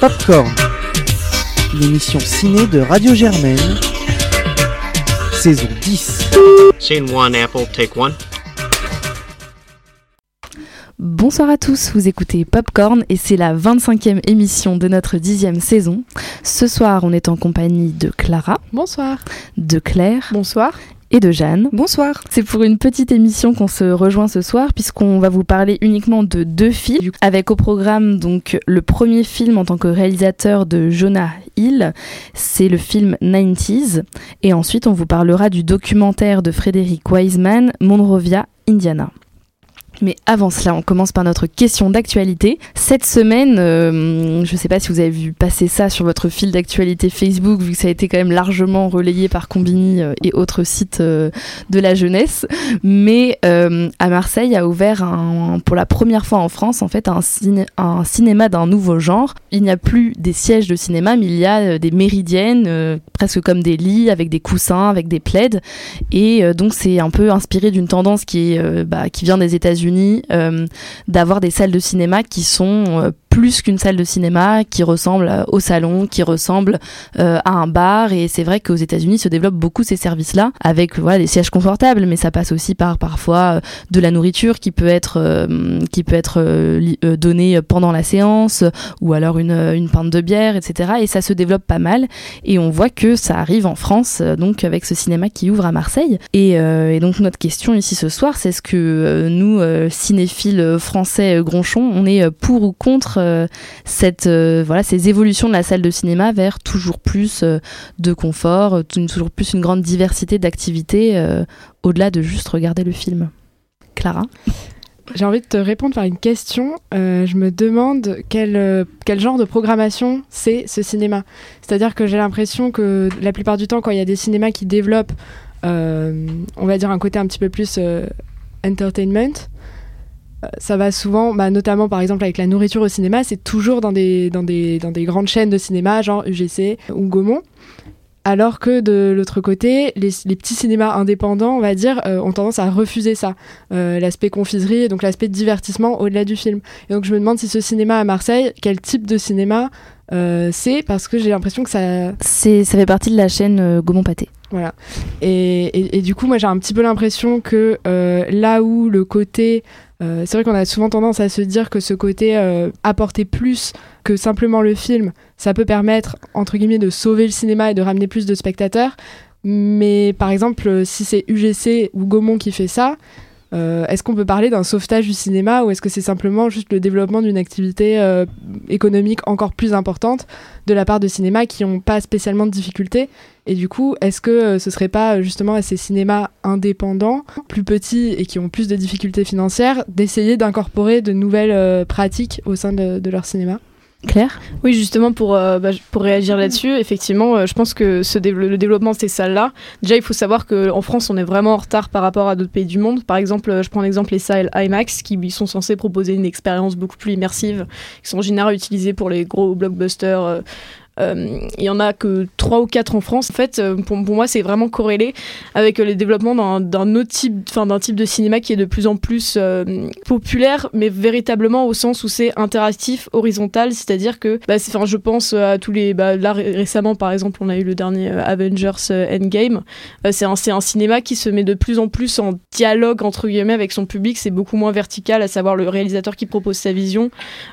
Popcorn, l'émission ciné de Radio Germaine, saison 10. Scene one, Apple, take one. Bonsoir à tous, vous écoutez Popcorn et c'est la 25e émission de notre dixième saison. Ce soir, on est en compagnie de Clara, Bonsoir. de Claire Bonsoir. Et de Jeanne. Bonsoir. C'est pour une petite émission qu'on se rejoint ce soir puisqu'on va vous parler uniquement de deux films avec au programme donc le premier film en tant que réalisateur de Jonah Hill, c'est le film 90s et ensuite on vous parlera du documentaire de Frédéric Wiseman Monrovia, Indiana. Mais avant cela, on commence par notre question d'actualité. Cette semaine, euh, je ne sais pas si vous avez vu passer ça sur votre fil d'actualité Facebook, vu que ça a été quand même largement relayé par Combini euh, et autres sites euh, de la jeunesse. Mais à Marseille a ouvert pour la première fois en France en fait un, ciné- un cinéma d'un nouveau genre. Il n'y a plus des sièges de cinéma, mais il y a des méridiennes, presque comme des lits avec des coussins, avec des plaids. Et donc c'est un peu inspiré d'une tendance qui, bah, qui vient des États-Unis, euh, d'avoir des salles de cinéma qui sont euh, plus qu'une salle de cinéma, qui ressemblent euh, au salon, qui ressemblent euh, à un bar. Et c'est vrai qu'aux États-Unis se développent beaucoup ces services-là, avec voilà, des sièges confortables, mais ça passe aussi par parfois euh, de la nourriture qui peut être, qui peut être donnée pendant la séance, ou alors une, une pinte de bière, etc. Et ça se développe pas mal. Et on voit que ça arrive en France, donc avec ce cinéma qui ouvre à Marseille. Et, donc notre question ici ce soir, c'est est-ce que nous, cinéphiles français gronchons, on est pour ou contre cette, euh, voilà, ces évolutions de la salle de cinéma vers toujours plus euh, de confort, euh, toujours plus une grande diversité d'activités euh, au-delà de juste regarder le film Clara? J'ai envie de te répondre par une question. Euh, je me demande quel, euh, quel genre de programmation c'est ce cinéma. C'est-à-dire que j'ai l'impression que la plupart du temps, quand il y a des cinémas qui développent, euh, on va dire, un côté un petit peu plus euh, entertainment, euh, ça va souvent, bah, notamment par exemple avec la nourriture au cinéma, c'est toujours dans des, dans, des, dans des grandes chaînes de cinéma, genre UGC ou Gaumont. Alors que de l'autre côté, les, les petits cinémas indépendants, on va dire, euh, ont tendance à refuser ça. Euh, l'aspect confiserie et donc l'aspect divertissement au-delà du film. Et donc je me demande si ce cinéma à Marseille, quel type de cinéma euh, c'est, parce que j'ai l'impression que ça, C'est, ça fait partie de la chaîne euh, Gaumont Pâté. voilà. Et, et- et du coup, moi, j'ai un petit peu l'impression que euh, là où le côté. Euh, c'est vrai qu'on a souvent tendance à se dire que ce côté euh, apporter plus que simplement le film, ça peut permettre, entre guillemets, de sauver le cinéma et de ramener plus de spectateurs. Mais par exemple, euh, si c'est UGC ou Gaumont qui fait ça, euh, est-ce qu'on peut parler d'un sauvetage du cinéma ou est-ce que c'est simplement juste le développement d'une activité euh, économique encore plus importante de la part de cinémas qui n'ont pas spécialement de difficultés et du coup, est-ce que euh, ce serait pas justement à ces cinémas indépendants, plus petits et qui ont plus de difficultés financières, d'essayer d'incorporer de nouvelles pratiques au sein de leur cinéma? Claire Oui, justement, pour, euh, bah, pour réagir là-dessus, effectivement, euh, je pense que ce dé- le développement de ces salles-là, déjà, il faut savoir qu'en France, on est vraiment en retard par rapport à d'autres pays du monde. Par exemple, euh, je prends l'exemple les salles IMAX, qui sont censées proposer une expérience beaucoup plus immersive, qui sont en général utilisées pour les gros blockbusters. Euh, il y en a que 3 ou 4 en France. En fait, euh, pour, moi, c'est vraiment corrélé avec les développements d'un- autre type, enfin d'un type de cinéma qui est de plus en plus euh, populaire, mais véritablement au sens où c'est interactif, horizontal, c'est-à-dire que, bah, enfin, je pense à tous les, bah, là ré- récemment par exemple, on a eu le dernier Avengers Endgame. C'est un, cinéma qui se met de plus en plus en dialogue entre guillemets avec son public. C'est beaucoup moins vertical, à savoir le réalisateur qui propose sa vision,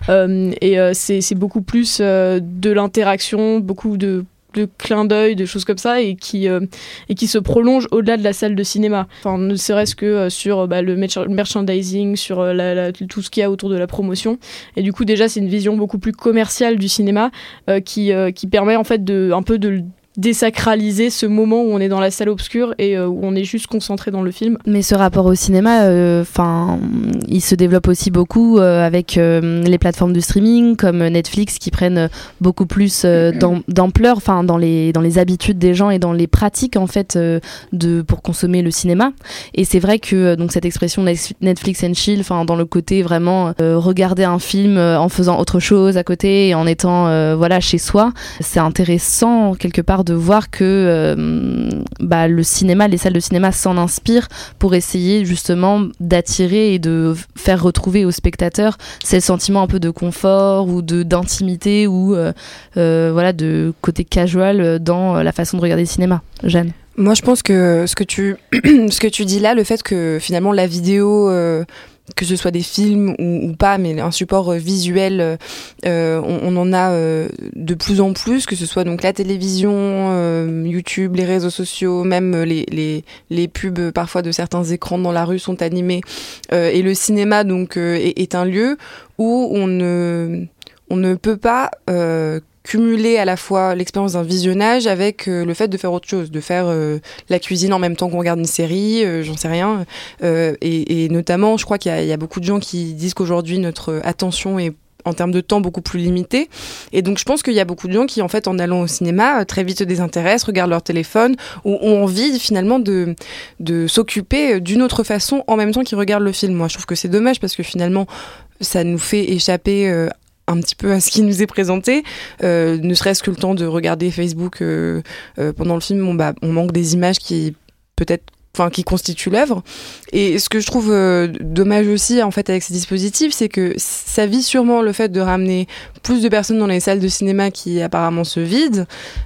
et c'est beaucoup plus de l'interaction, beaucoup de de clins d'œil, de choses comme ça, et qui, euh, et qui se prolonge au-delà de la salle de cinéma. Enfin, ne serait-ce que euh, sur bah, le merch- merchandising, sur euh, tout ce qu'il y a autour de la promotion. Et du coup, déjà, c'est une vision beaucoup plus commerciale du cinéma qui, qui permet en fait de, un peu de désacraliser ce moment où on est dans la salle obscure et euh, où on est juste concentré dans le film. Mais ce rapport au cinéma, enfin, il se développe aussi beaucoup euh, avec euh, les plateformes de streaming comme Netflix qui prennent euh, beaucoup plus euh, d'am- d'ampleur, enfin, dans les dans les habitudes des gens et dans les pratiques en fait euh, de pour consommer le cinéma. Et c'est vrai que euh, donc cette expression Netflix and chill, enfin, dans le côté vraiment euh, regarder un film euh, en faisant autre chose à côté et en étant euh, voilà chez soi, c'est intéressant quelque part de voir que euh, bah, le cinéma, les salles de cinéma s'en inspirent pour essayer justement d'attirer et de faire retrouver aux spectateurs ces sentiments un peu de confort ou de d'intimité ou euh, euh, voilà de côté casual dans la façon de regarder le cinéma. Jeanne. Moi, je pense que ce que tu, dis là, le fait que finalement la vidéo, que ce soit des films ou, pas, mais un support euh, visuel, euh, on, on, en a euh, de plus en plus, que ce soit donc la télévision, euh, YouTube, les réseaux sociaux, même les, les, les, pubs parfois de certains écrans dans la rue sont animés, et le cinéma donc est, est, un lieu où on ne, on ne peut pas cumuler à la fois l'expérience d'un visionnage avec euh, le fait de faire autre chose, de faire euh, la cuisine en même temps qu'on regarde une série, euh, j'en sais rien. Et, notamment, je crois qu'il y, a beaucoup de gens qui disent qu'aujourd'hui notre attention est en termes de temps beaucoup plus limité. Et donc je pense qu'il y a beaucoup de gens qui, en fait, en allant au cinéma, très vite se désintéressent, regardent leur téléphone, ou ont envie finalement de, de s'occuper d'une autre façon en même temps qu'ils regardent le film. Moi, je trouve que c'est dommage parce que finalement, ça nous fait échapper un petit peu à ce qui nous est présenté, euh, ne serait-ce que le temps de regarder Facebook euh, euh, pendant le film, on, bah, on manque des images qui peut-être enfin qui constituent l'œuvre. Et ce que je trouve dommage aussi en fait avec ces dispositifs, c'est que ça vit sûrement le fait de ramener plus de personnes dans les salles de cinéma qui apparemment se vident,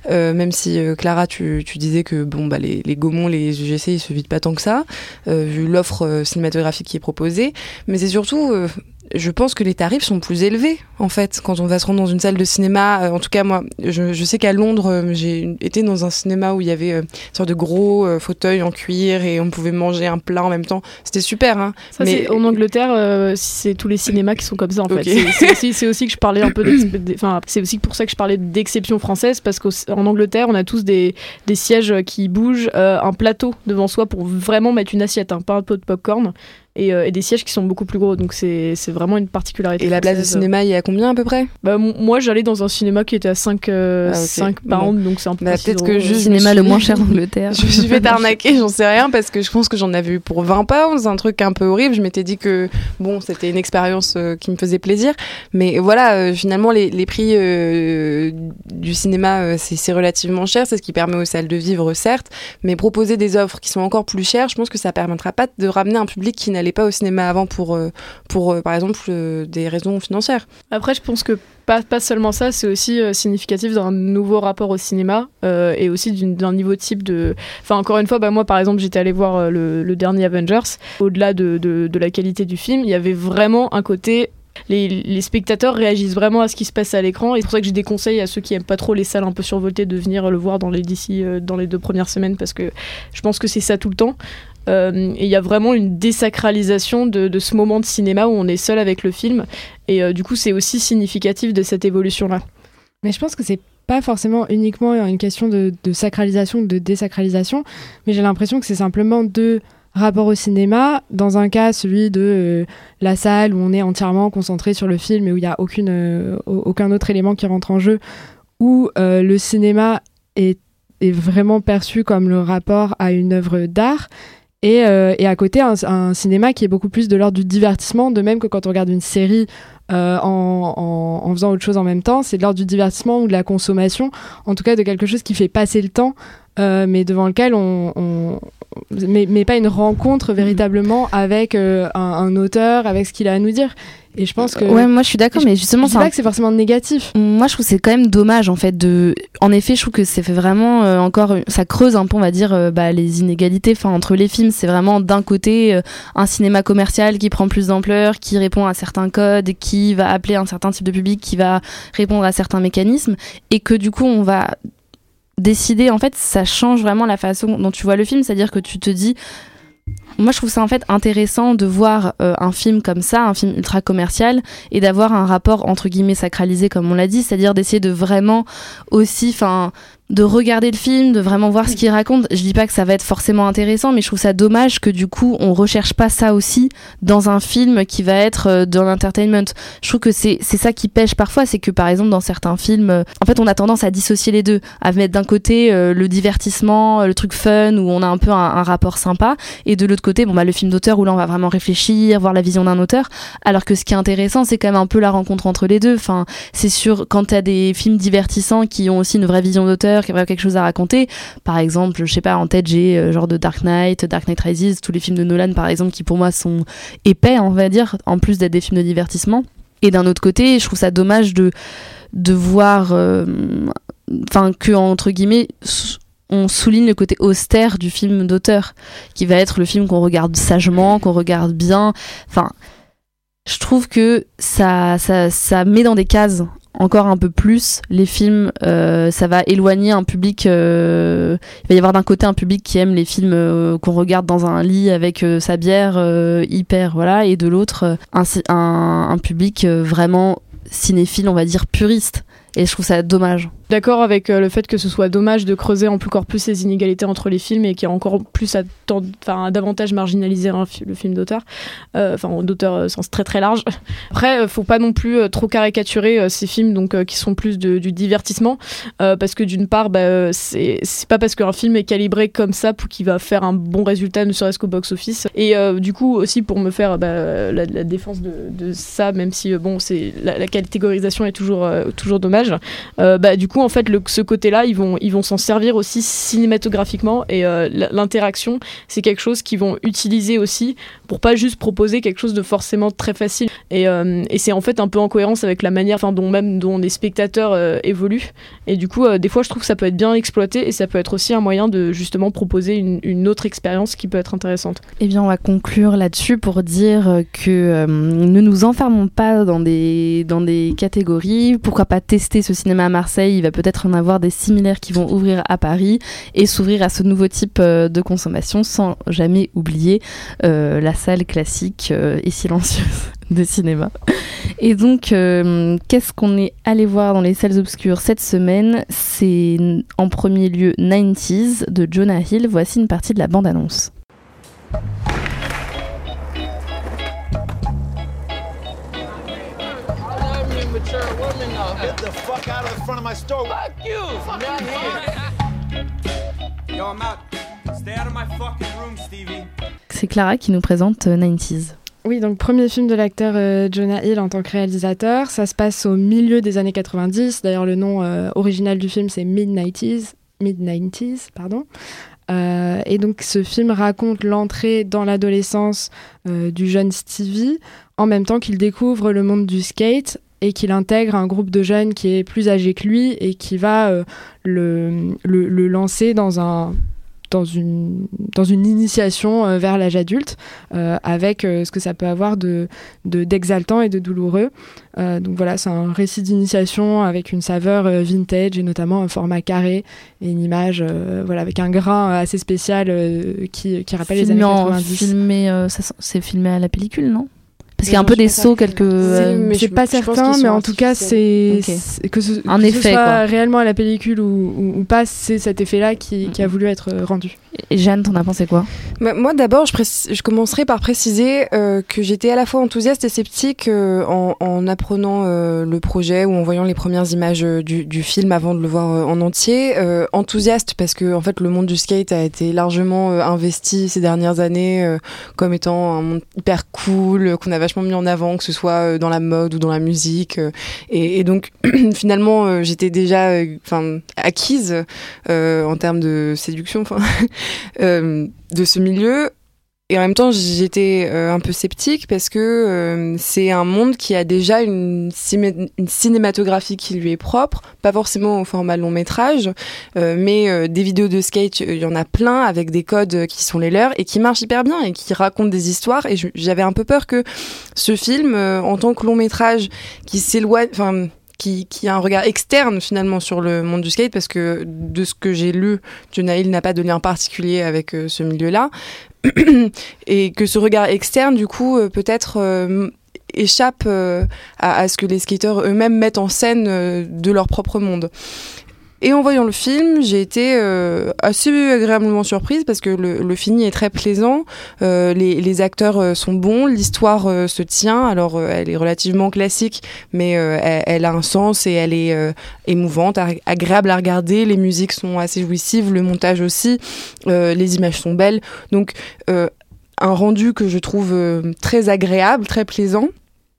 même si Clara tu, tu, disais que bon bah les, les Gaumont, les UGC ils se vident pas tant que ça, vu l'offre cinématographique qui est proposée. Mais c'est surtout je pense que les tarifs sont plus élevés en fait quand on va se rendre dans une salle de cinéma. Euh, en tout cas, moi, je, je sais qu'à Londres, euh, j'ai été dans un cinéma où il y avait euh, une sorte de gros fauteuils en cuir et on pouvait manger un plat en même temps. C'était super. Hein. Ça, Mais en Angleterre, euh, c'est tous les cinémas qui sont comme ça en okay. fait. C'est aussi, aussi, que je parlais un peu. Enfin, c'est aussi pour ça que je parlais d'exception française parce qu'en Angleterre, on a tous des, des sièges qui bougent, un plateau devant soi pour vraiment mettre une assiette, hein, pas un pot de popcorn et, euh, et, des sièges qui sont beaucoup plus gros. Donc c'est vraiment une particularité. Et la place de cinéma, il y a combien à peu près? Bah, Moi, j'allais dans un cinéma qui était à 5, euh, ah, okay. 5 pounds, bon. donc c'est un peu bah, Peut-être que je le cinéma le moins cher d'Angleterre. je me suis fait arnaquer, j'en sais rien, parce que je pense que j'en avais eu pour 20 pounds, un truc un peu horrible. Je m'étais dit que bon, c'était une expérience euh, qui me faisait plaisir. Mais voilà, euh, finalement, les, les prix euh, du cinéma, euh, c'est relativement cher. C'est ce qui permet aux salles de vivre, certes. Mais proposer des offres qui sont encore plus chères, je pense que ça permettra pas de ramener un public qui n'allait pas au cinéma avant pour, euh, pour par exemple, des raisons financières. Après, je pense que pas, pas seulement ça, c'est aussi euh, significatif d'un nouveau rapport au cinéma euh, et aussi d'un niveau type de. Enfin, encore une fois, bah, moi par exemple, j'étais allé voir euh, le, le, dernier Avengers. Au-delà de, de, de, la qualité du film, il y avait vraiment un côté. Les, les spectateurs réagissent vraiment à ce qui se passe à l'écran et c'est pour ça que j'ai des conseils à ceux qui aiment pas trop les salles un peu survoltées de venir le voir dans les d'ici dans les deux premières semaines parce que je pense que c'est ça tout le temps euh, et il y a vraiment une désacralisation de, ce moment de cinéma où on est seul avec le film. Et euh, du coup, c'est aussi significatif de cette évolution-là. Mais je pense que c'est pas forcément uniquement une question de, de sacralisation de désacralisation, mais j'ai l'impression que c'est simplement deux rapports au cinéma. Dans un cas, celui de euh, la salle où on est entièrement concentré sur le film et où il n'y a aucune, aucun autre élément qui rentre en jeu, où le cinéma est, est vraiment perçu comme le rapport à une œuvre d'art. Et, euh, et, à côté, un, cinéma qui est beaucoup plus de l'ordre du divertissement, de même que quand on regarde une série euh, en, faisant autre chose en même temps, c'est de l'ordre du divertissement ou de la consommation, en tout cas de quelque chose qui fait passer le temps, euh, mais devant lequel on, on mais, pas une rencontre véritablement avec un, auteur, avec ce qu'il a à nous dire. Et je pense que. Ouais, moi je suis d'accord, mais justement. C'est pas que c'est forcément négatif. Moi je trouve c'est quand même dommage en fait de. En effet, je trouve que c'est fait vraiment euh, encore. Ça creuse un peu, on va dire, euh, bah, les inégalités enfin, entre les films. C'est vraiment d'un côté euh, un cinéma commercial qui prend plus d'ampleur, qui répond à certains codes, qui va appeler un certain type de public, qui va répondre à certains mécanismes. Et que du coup, on va décider. En fait, ça change vraiment la façon dont tu vois le film. C'est-à-dire que tu te dis moi je trouve ça en fait intéressant de voir euh, un film comme ça, un film ultra commercial, et d'avoir un rapport entre guillemets sacralisé comme on l'a dit, c'est-à-dire d'essayer de vraiment aussi, enfin, de regarder le film, de vraiment voir ce qu'il raconte. Je dis pas que ça va être forcément intéressant, mais je trouve ça dommage que du coup on recherche pas ça aussi dans un film qui va être euh, dans l'entertainment. Je trouve que c'est ça qui pêche parfois, c'est que par exemple dans certains films, euh, en fait on a tendance à dissocier les deux, à mettre d'un côté euh, le divertissement, le truc fun où on a un peu un, un rapport sympa, et de l'autre côté bon bah le film d'auteur où là on va vraiment réfléchir, voir la vision d'un auteur. Alors que ce qui est intéressant c'est quand même un peu la rencontre entre les deux. Enfin c'est sûr quand t'as des films divertissants qui ont aussi une vraie vision d'auteur qui a vraiment quelque chose à raconter. Par exemple, je sais pas, en tête j'ai genre de Dark Knight, Dark Knight Rises, tous les films de Nolan par exemple, qui pour moi sont épais, on va dire, en plus d'être des films de divertissement. Et d'un autre côté, je trouve ça dommage de de voir, enfin que entre guillemets on souligne le côté austère du film d'auteur, qui va être le film qu'on regarde sagement, qu'on regarde bien. Enfin, je trouve que ça, ça, ça met dans des cases encore un peu plus les films. Euh, ça va éloigner un public. Euh, il va y avoir d'un côté un public qui aime les films euh, qu'on regarde dans un lit avec sa bière hyper, voilà, et de l'autre un, public vraiment cinéphile, on va dire puriste. Et je trouve ça dommage d'accord avec euh, le fait que ce soit dommage de creuser encore plus ces inégalités entre les films et qui a encore plus à enfin, davantage marginaliser le film d'auteur, euh, enfin d'auteur au sens très très large. Après, faut pas non plus trop caricaturer ces films donc qui sont plus du divertissement parce que d'une part, bah, c'est pas parce qu'un film est calibré comme ça qu'il va faire un bon résultat, ne serait-ce qu'au box-office. Et du coup aussi pour me faire bah, la, défense de, ça, même si bon la, la, catégorisation est toujours toujours dommage. Bah du coup en fait, ce côté-là, ils vont, ils vont s'en servir aussi cinématographiquement et euh, l'interaction, c'est quelque chose qu'ils vont utiliser aussi pour pas juste proposer quelque chose de forcément très facile. Et, euh, c'est en fait un peu en cohérence avec la manière, dont même dont les spectateurs euh, évoluent. Et du coup, des fois, je trouve que ça peut être bien exploité et ça peut être aussi un moyen de justement proposer une, une autre expérience qui peut être intéressante. Eh bien, on va conclure là-dessus pour dire que ne nous enfermons pas dans des, dans des catégories. Pourquoi pas tester ce cinéma à Marseille Il va peut-être en avoir des similaires qui vont ouvrir à Paris et s'ouvrir à ce nouveau type euh, de consommation sans jamais oublier euh, la salle classique euh, et silencieuse de cinéma. Et donc, qu'est-ce qu'on est allé voir dans les salles obscures cette semaine? C'est en premier lieu 90s de Jonah Hill. Voici une partie de la bande-annonce. C'est Clara qui nous présente 90s. Euh, oui, donc premier film de l'acteur euh, Jonah Hill en tant que réalisateur. Ça se passe au milieu des années 90. D'ailleurs, le nom euh, original du film, c'est Mid-90s. Mid-90s, pardon. et donc ce film raconte l'entrée dans l'adolescence du jeune Stevie en même temps qu'il découvre le monde du skate et qu'il intègre un groupe de jeunes qui est plus âgé que lui et qui va euh, le, le, lancer dans un dans une, dans une initiation euh, vers l'âge adulte, euh, avec ce que ça peut avoir de, d'exaltant et de douloureux. donc voilà, c'est un récit d'initiation avec une saveur vintage et notamment un format carré et une image voilà, avec un grain assez spécial qui, qui rappelle les années 90. Filmé, c'est filmé à la pellicule, non? Parce qu'il y a un peu des sauts quelques. Euh, c'est pas certain, mais en tout cas, c'est que ce, un effet, soit réellement à la pellicule ou, ou, pas, c'est cet effet-là qui, qui, a voulu être rendu. Et Jeanne, t'en as pensé quoi? Bah, Moi, d'abord, je, commencerai par préciser euh, que j'étais à la fois enthousiaste et sceptique euh, en, en, apprenant le projet ou en voyant les premières images du, film avant de le voir en entier. enthousiaste parce que en fait, le monde du skate a été largement investi ces dernières années comme étant un monde hyper cool qu'on avait mis en avant, que ce soit euh, dans la mode ou dans la musique. Euh, et, donc, finalement, euh, j'étais déjà enfin acquise en termes de séduction de ce milieu. Et en même temps, j'étais euh, un peu sceptique parce que euh, c'est un monde qui a déjà une, cinématographie qui lui est propre, pas forcément au format long métrage, euh, mais des vidéos de skate, il y en a plein avec des codes qui sont les leurs et qui marchent hyper bien et qui racontent des histoires. Et j'avais un peu peur que ce film, en tant que long métrage, qui s'éloigne, qui, qui, a un regard externe finalement sur le monde du skate parce que de ce que j'ai lu, Hill n'a pas de lien particulier avec ce milieu-là. et que ce regard externe, du coup, euh, peut-être euh, échappe euh, à, ce que les skateurs eux-mêmes mettent en scène de leur propre monde. Et en voyant le film, j'ai été euh, assez agréablement surprise parce que le, le fini est très plaisant, euh, les, les, acteurs euh, sont bons, l'histoire euh, se tient. Alors elle est relativement classique, mais elle, elle, a un sens et elle est émouvante, agréable à regarder. Les musiques sont assez jouissives, le montage aussi, les images sont belles. Donc un rendu que je trouve très agréable, très plaisant.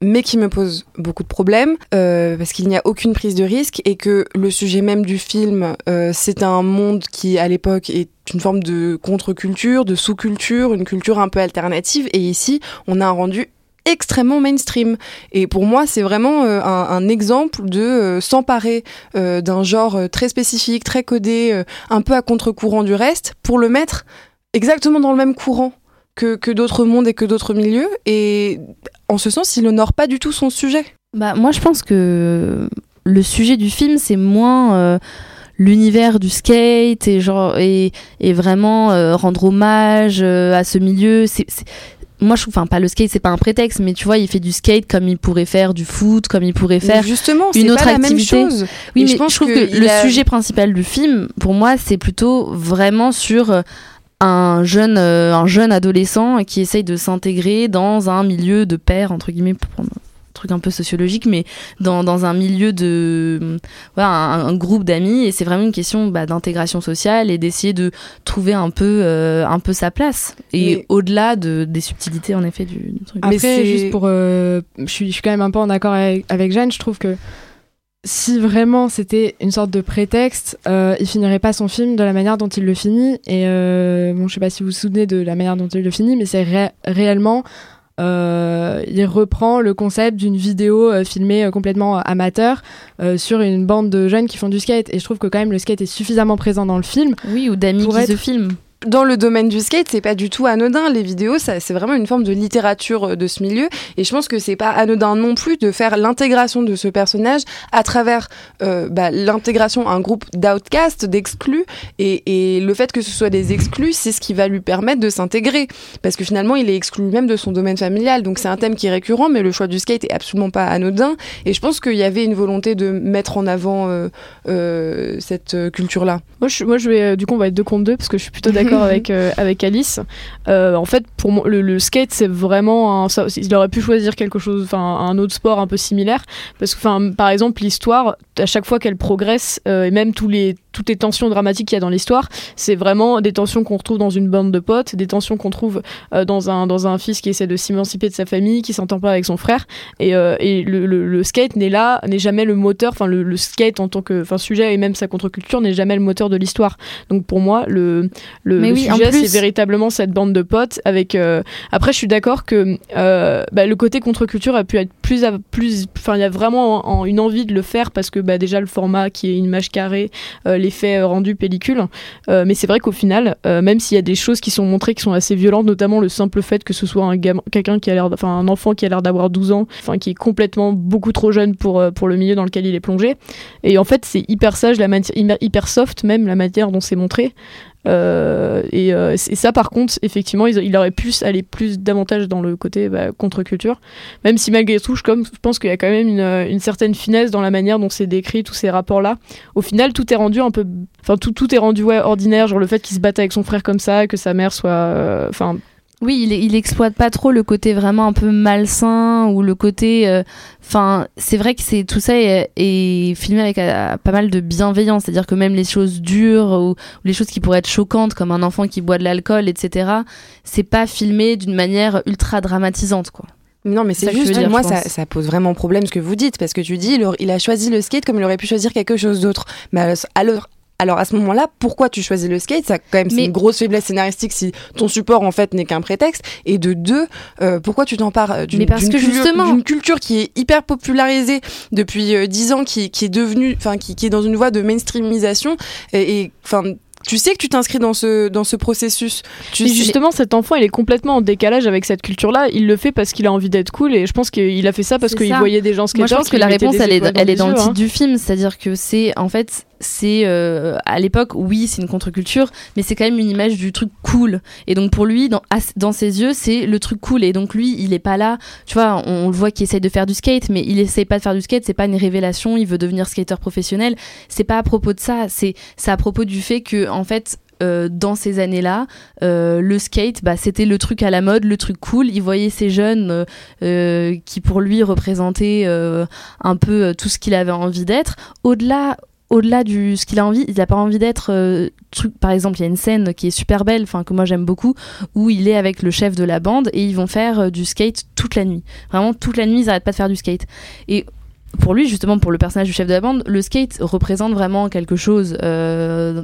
Mais qui me pose beaucoup de problèmes euh, parce qu'il n'y a aucune prise de risque et que le sujet même du film, euh, c'est un monde qui à l'époque est une forme de contre-culture, de sous-culture, une culture un peu alternative. Et ici, on a un rendu extrêmement mainstream. Et pour moi, c'est vraiment euh, un, exemple de euh, s'emparer euh, d'un genre très spécifique, très codé, un peu à contre-courant du reste, pour le mettre exactement dans le même courant que, que d'autres mondes et que d'autres milieux. Et en ce sens, il honore pas du tout son sujet. Bah, moi, je pense que le sujet du film, c'est moins l'univers du skate et genre et, et vraiment euh, rendre hommage euh, à ce milieu c'est moi je trouve enfin pas le skate c'est pas un prétexte mais tu vois il fait du skate comme il pourrait faire du foot comme il pourrait faire mais justement une autre pas activité la même chose. oui mais je pense je trouve que le a- sujet principal du film pour moi c'est plutôt vraiment sur euh, un jeune euh, un jeune adolescent qui essaye de s'intégrer dans un milieu de père entre guillemets pour prendre un truc un peu sociologique mais dans, dans un milieu de voilà, un, un groupe d'amis et c'est vraiment une question bah, d'intégration sociale et d'essayer de trouver un peu euh, un peu sa place et Mais- au-delà de, des subtilités en effet du, du truc Mais Après, c'est- juste pour. euh, je, suis, je suis quand même un peu en accord avec, avec Jeanne. Je trouve que si vraiment c'était une sorte de prétexte, euh, il finirait pas son film de la manière dont il le finit. Et euh, bon, je sais pas si vous vous souvenez de la manière dont il le finit, mais c'est ré- réellement. euh, il reprend le concept d'une vidéo euh, filmée complètement amateur sur une bande de jeunes qui font du skate. Et je trouve que quand même le skate est suffisamment présent dans le film. oui ou d'amis qui être- se filment dans le domaine du skate, c'est pas du tout anodin. Les vidéos, c'est vraiment une forme de littérature euh, de ce milieu. Et je pense que c'est pas anodin non plus de faire l'intégration de ce personnage à travers euh, bah, l'intégration à un groupe d'outcasts, d'exclus. Et, et le fait que ce soit des exclus, c'est ce qui va lui permettre de s'intégrer. Parce que finalement, il est exclu même de son domaine familial. Donc c'est un thème qui est récurrent, mais le choix du skate est absolument pas anodin. Et je pense qu'il y avait une volonté de mettre en avant euh, euh, cette culture-là. Moi, je, moi, je vais, du coup, on va être deux contre deux parce que je suis plutôt d'accord avec, euh, avec Alice. Euh, en fait, pour moi, le, le skate, c'est vraiment un, ça, il aurait pu choisir quelque chose, enfin, un autre sport un peu similaire. Parce que, enfin, par exemple, l'histoire, à chaque fois qu'elle progresse, euh, et même tous les, toutes les tensions dramatiques qu'il y a dans l'histoire, c'est vraiment des tensions qu'on retrouve dans une bande de potes, des tensions qu'on trouve euh, dans, un, dans un fils qui essaie de s'émanciper de sa famille, qui s'entend pas avec son frère. Et, euh, et le, le, le skate n'est là, n'est jamais le moteur, enfin, le, le skate en tant que sujet et même sa contre-culture n'est jamais le moteur de l'histoire. Donc pour moi, le, le, oui, sujet, plus- c'est véritablement cette bande de potes. Avec euh, après, je suis d'accord que bah, le côté contre-culture a pu être plus, à- plus. Enfin, il y a vraiment en- une envie de le faire parce que bah, déjà le format qui est une image carrée, l'effet euh, rendu pellicule. Euh, mais c'est vrai qu'au final, euh, même s'il y a des choses qui sont montrées qui sont assez violentes, notamment le simple fait que ce soit un gamin, quelqu'un qui a l'air, enfin un enfant qui a l'air d'avoir 12 ans, enfin qui est complètement beaucoup trop jeune pour pour le milieu dans lequel il est plongé. Et en fait, c'est hyper sage, la matière, hyper soft même la manière dont c'est montré. Euh, et, euh, et ça, par contre, effectivement, il, il aurait pu aller plus davantage dans le côté bah, contre-culture. Même si malgré tout, je, comme, je pense qu'il y a quand même une, euh, une certaine finesse dans la manière dont c'est décrit, tous ces rapports-là. Au final, tout est rendu un peu. Enfin, tout, tout est rendu ordinaire, genre le fait qu'il se batte avec son frère comme ça, que sa mère soit. Enfin, Oui, il, il exploite pas trop le côté vraiment un peu malsain ou le côté. euh, Enfin, c'est vrai que c'est tout ça est, est filmé avec euh, pas mal de bienveillance, c'est-à-dire que même les choses dures ou, ou les choses qui pourraient être choquantes, comme un enfant qui boit de l'alcool, etc. C'est pas filmé d'une manière ultra dramatisante, quoi. Non, mais C'est juste, dire, moi, ça, ça pose vraiment problème ce que vous dites, parce que tu dis, il a choisi le skate comme il aurait pu choisir quelque chose d'autre. Mais alors- alors, à ce moment-là, pourquoi tu choisis le skate? Ça, quand même, c'est Mais- une grosse faiblesse scénaristique si ton support, en fait, n'est qu'un prétexte. Et de deux, euh, pourquoi tu t'empares euh, d'une Mais parce d'une que culture- justement- d'une culture qui est hyper popularisée depuis euh, dix ans, qui, qui est devenue, enfin, qui, qui est dans une voie de mainstreamisation, et et, enfin. Tu sais que tu t'inscris dans ce, dans ce processus. Tu Mais sais- justement, cet enfant, il est complètement en décalage avec cette culture-là. Il le fait parce qu'il a envie d'être cool et je pense qu'il a fait ça parce qu'il voyait des gens Moi, skateurs. je pense que la réponse, elle est, elle est dans le titre hein. du film, c'est-à-dire que c'est en fait, c'est euh, à l'époque, oui, c'est une contre-culture, mais c'est quand même une image du truc cool. Et donc pour lui, dans, dans ses yeux, c'est le truc cool. Et donc lui, il est pas là. Tu vois, on, le voit qu'il essaye de faire du skate, mais il essaye pas de faire du skate. C'est pas une révélation. Il veut devenir skater professionnel. C'est pas à propos de ça. C'est c'est à propos du fait que en fait. euh, dans ces années-là, euh, le skate, bah, c'était le truc à la mode, le truc cool. Il voyait ces jeunes euh, euh, qui, pour lui, représentaient euh, un peu euh, tout ce qu'il avait envie d'être. Au-delà au-delà du ce qu'il a envie, il n'a pas envie d'être. euh, par exemple, il y a une scène qui est super belle, que moi j'aime beaucoup, où il est avec le chef de la bande et ils vont faire euh, du skate toute la nuit. Vraiment toute la nuit, ils n'arrêtent pas de faire du skate. Et pour lui, justement, pour le personnage du chef de la bande, le skate représente vraiment quelque chose. Euh,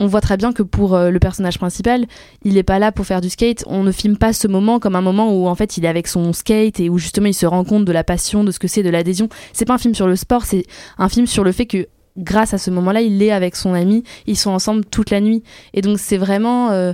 on voit très bien que pour le personnage principal, il n'est pas là pour faire du skate. On ne filme pas ce moment comme un moment où en fait il est avec son skate et où justement il se rend compte de la passion, de ce que c'est, de l'adhésion. C'est pas un film sur le sport, c'est un film sur le fait que grâce à ce moment-là, il est avec son ami, ils sont ensemble toute la nuit. Et donc c'est vraiment, euh,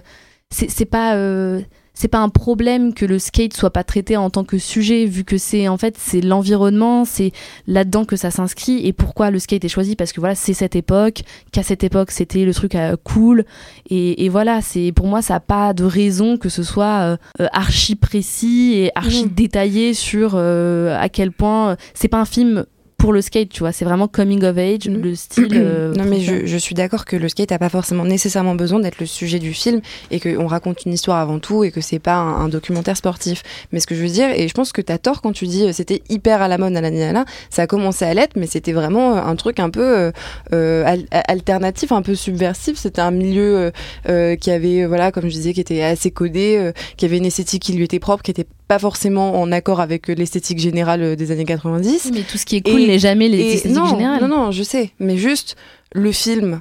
c'est pas, euh, c'est pas un problème que le skate soit pas traité en tant que sujet, vu que c'est en fait c'est l'environnement, c'est là-dedans que ça s'inscrit. Et pourquoi le skate est choisi? Parce que voilà, c'est cette époque, qu'à cette époque c'était le truc euh, cool. Et, et voilà, c'est pour moi ça a pas de raison que ce soit euh, archi précis et archi détaillé sur à quel point c'est pas un film pour le skate, tu vois, c'est vraiment coming of age, Mhm. le style. euh, non mais je, je suis d'accord que le skate a pas forcément nécessairement besoin d'être le sujet du film et qu'on raconte une histoire avant tout et que c'est pas un, un documentaire sportif. Mais ce que je veux dire, et je pense que t'as tort quand tu dis euh, c'était hyper à la mode, nanana, ça a commencé à l'être, mais c'était vraiment euh, un truc un peu euh, al- alternatif, un peu subversif. C'était un milieu euh, qui avait, voilà, comme je disais, qui était assez codé, qui avait une esthétique qui lui était propre, qui était pas forcément en accord avec euh, l'esthétique générale euh, des années 90. Mais tout ce qui est cool n'est jamais les Et esthétiques non, générales. non, non, je sais. Mais juste, le film,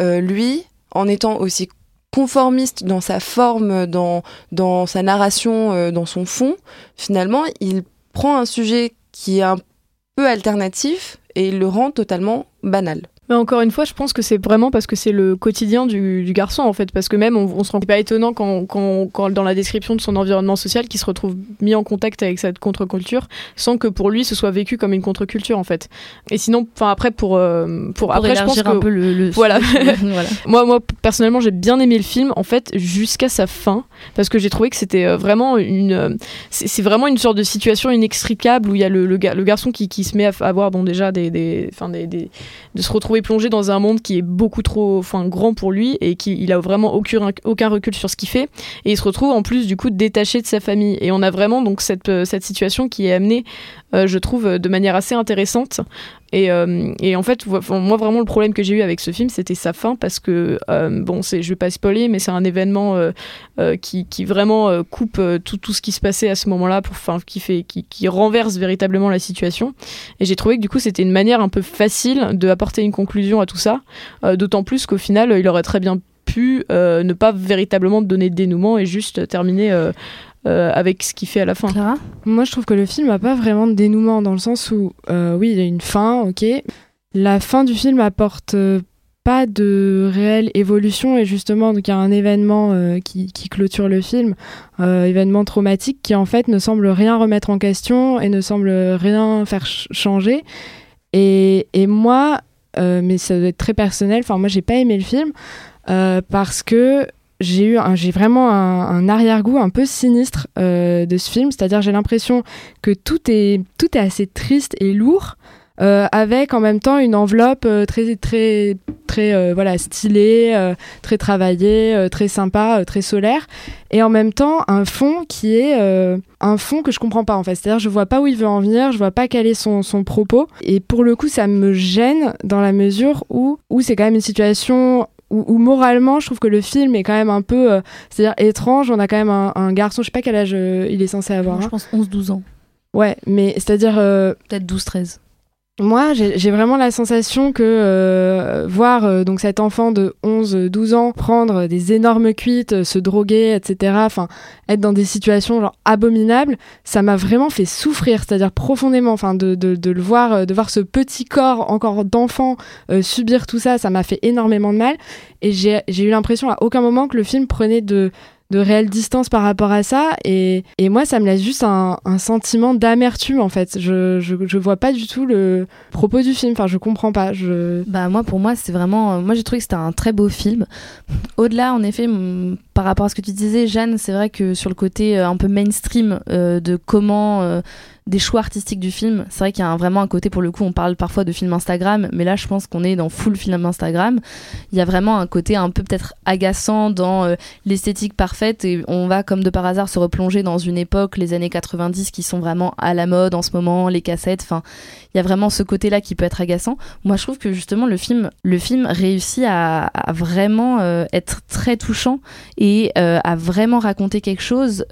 euh, lui, en étant aussi conformiste dans sa forme, dans, dans sa narration, euh, dans son fond, finalement, il prend un sujet qui est un peu alternatif et il le rend totalement banal. Mais encore une fois, je pense que c'est vraiment parce que c'est le quotidien du, du garçon en fait, parce que même on, on se rend pas étonnant quand, quand, quand dans la description de son environnement social qu'il se retrouve mis en contact avec cette contre-culture, sans que pour lui ce soit vécu comme une contre-culture en fait. Et sinon, enfin après pour euh, pour, Pour après je pense que un peu le, le- Voilà. voilà. moi, moi, personnellement, j'ai bien aimé le film, en fait, jusqu'à sa fin, parce que j'ai trouvé que c'était euh, vraiment une, euh, c'est vraiment une sorte de situation inextricable où il y a le, le, ga- le garçon qui, qui se met à avoir bon déjà des, de se retrouver plongé dans un monde qui est beaucoup trop, grand pour lui et qui il a vraiment aucun, recul sur ce qu'il fait. Et il se retrouve en plus du coup détaché de sa famille. Et on a vraiment donc cette, euh, situation qui est amenée, euh, je trouve, de manière assez intéressante et, euh, et en fait, moi vraiment le problème que j'ai eu avec ce film, c'était sa fin parce que euh, bon, c'est, je vais pas spoiler, mais c'est un événement euh, qui, vraiment coupe tout, ce qui se passait à ce moment-là, pour, enfin, qui fait, qui, renverse véritablement la situation. Et j'ai trouvé que du coup, c'était une manière un peu facile de apporter une conclusion à tout ça, d'autant plus qu'au final, il aurait très bien pu ne pas véritablement donner de dénouement et juste terminer euh, avec ce qu'il fait à la fin. Moi, je trouve que le film n'a pas vraiment de dénouement dans le sens où, euh, oui, il y a une fin, ok. La fin du film apporte euh, pas de réelle évolution et justement, donc il y a un événement qui, clôture le film, événement traumatique qui en fait ne semble rien remettre en question et ne semble rien faire ch- changer. Et, et moi, mais ça doit être très personnel, enfin moi j'ai pas aimé le film parce que j'ai eu j'ai vraiment un, arrière-goût un peu sinistre euh, de ce film, c'est-à-dire j'ai l'impression que tout est tout est assez triste et lourd. euh, avec en même temps une enveloppe euh, très très très voilà stylée, très travaillée, très sympa, très solaire, et en même temps un fond qui est un fond que je comprends pas en fait. C'est-à-dire je vois pas où il veut en venir, je vois pas quel est son, son propos, et pour le coup ça me gêne dans la mesure où où c'est quand même une situation où, où moralement je trouve que le film est quand même un peu euh, c'est-à-dire étrange. On a quand même un, un garçon, je sais pas quel âge euh, il est censé avoir. Je hein. pense 11-12 ans. Ouais, mais c'est-à-dire euh, Peut-être 12-13. Moi, j'ai vraiment la sensation que euh, voir euh, donc cet enfant de 11-12 ans prendre des énormes cuites, euh, se droguer, etc., enfin, être dans des situations genre abominables, ça m'a vraiment fait souffrir, c'est-à-dire profondément, enfin, de, de, le voir, de voir ce petit corps encore d'enfant subir tout ça, ça m'a fait énormément de mal. Et j'ai eu l'impression à aucun moment que le film prenait de de réelle distance par rapport à ça. Et, et moi ça me laisse juste un, sentiment d'amertume en fait. Je, je, vois pas du tout le propos du film. Enfin je comprends pas. Je Bah moi pour moi c'est vraiment euh, moi j'ai trouvé que c'était un très beau film. Au-delà en effet par rapport à ce que tu disais Jeanne, c'est vrai que sur le côté euh, un peu mainstream euh, de comment des choix artistiques du film. C'est vrai qu'il y a vraiment un côté, pour le coup, on parle parfois de film Instagram, mais là, je pense qu'on est dans full film Instagram. Il y a vraiment un côté un peu peut-être agaçant dans euh, l'esthétique parfaite et on va, comme de par hasard, se replonger dans une époque, les années 90, qui sont vraiment à la mode en ce moment, les cassettes. Enfin, il y a vraiment ce côté-là qui peut être agaçant. Moi, je trouve que justement, le film, le film réussit à, vraiment euh, être très touchant et euh, à vraiment raconter quelque chose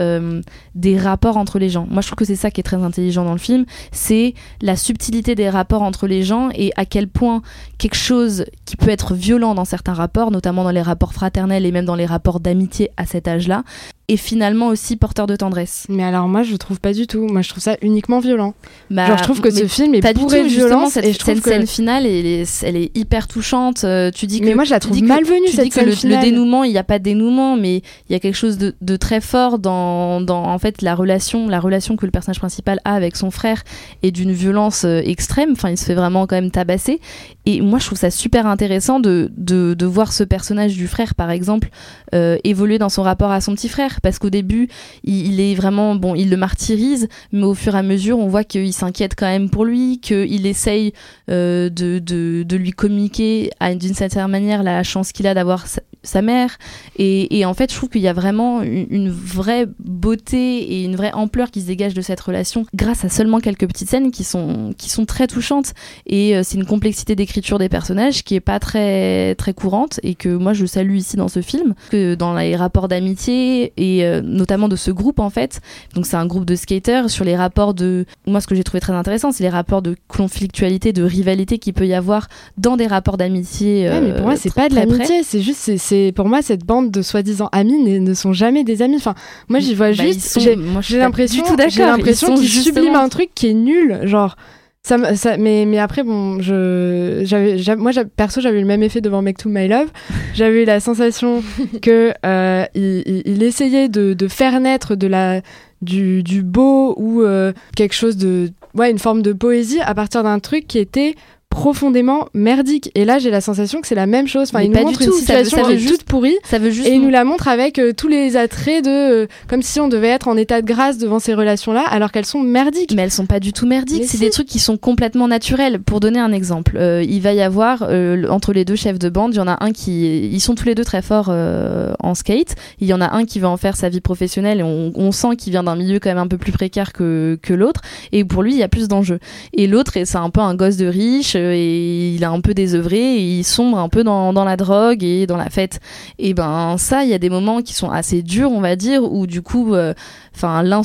des rapports entre les gens. Moi, je trouve que c'est ça qui est très intelligent intelligent dans le film, c'est la subtilité des rapports entre les gens et à quel point quelque chose qui peut être violent dans certains rapports, notamment dans les rapports fraternels et même dans les rapports d'amitié à cet âge-là, et finalement aussi porteur de tendresse. Mais alors moi je trouve pas du tout. Moi je trouve ça uniquement violent. Bah, Genre je trouve que ce film est pas bourré de violence cette, et je trouve cette scène finale elle est, elle est hyper touchante. Euh, tu dis que mais moi je la trouve malvenue cette dis que le, le, dénouement il n'y a pas de dénouement mais il y a quelque chose de, de très fort dans, dans, en fait la relation la relation que le personnage principal a avec son frère est d'une violence euh, extrême. Enfin il se fait vraiment quand même tabasser et moi je trouve ça super intéressant de, de, de voir ce personnage du frère par exemple euh, évoluer dans son rapport à son petit frère parce qu'au début il, est vraiment bon il le martyrise mais au fur et à mesure on voit qu'il s'inquiète quand même pour lui qu'il essaye euh, de, lui communiquer d'une certaine manière la chance qu'il a d'avoir sa, mère et, et, en fait je trouve qu'il y a vraiment une, vraie beauté et une vraie ampleur qui se dégage de cette relation grâce à seulement quelques petites scènes qui sont, qui sont très touchantes et euh, c'est une complexité d'écriture des personnages qui est pas très, très courante et que moi je salue ici dans ce film que dans les rapports d'amitié et euh, notamment de ce groupe en fait. Donc c'est un groupe de skaters sur les rapports de moi ce que j'ai trouvé très intéressant, c'est les rapports de conflictualité, de rivalité qu'il peut y avoir dans des rapports d'amitié. ouais, mais pour moi c'est pas de l'amitié, c'est juste c'est pour moi cette bande de soi-disant amis ne, sont jamais des amis. Enfin moi j'y vois bah, juste j'ai l'impression j'ai l'impression qu'ils subliment un truc qui est nul, genre ça, ça, mais, mais après, bon, je, j'avais, moi, perso, j'avais le même effet devant Make to My Love. J'avais eu la sensation que euh, il, il, essayait de, de, faire naître de la, du, du beau ou euh, quelque chose de, ouais, une forme de poésie à partir d'un truc qui était profondément merdique. Et là, j'ai la sensation que c'est la même chose. Enfin, il nous montre une situation ça veut, juste, toute pourrie. Ça veut juste et il nous la montre avec euh, tous les attraits de, euh, comme si on devait être en état de grâce devant ces relations-là, alors qu'elles sont merdiques. Mais elles sont pas du tout merdiques. C'est des trucs qui sont complètement naturels. Pour donner un exemple, euh, il va y avoir entre les deux chefs de bande, il y en a un qui, ils sont tous les deux très forts en skate. Il y en a un qui va en faire sa vie professionnelle et on, on sent qu'il vient d'un milieu quand même un peu plus précaire que, que l'autre. Et pour lui, il y a plus d'enjeux. Et l'autre, c'est un peu un gosse de riche et il a un peu désœuvré et il sombre un peu dans, la drogue et dans la fête. Et ben ça, il y a des moments qui sont assez durs, on va dire, où du coup, euh, l'un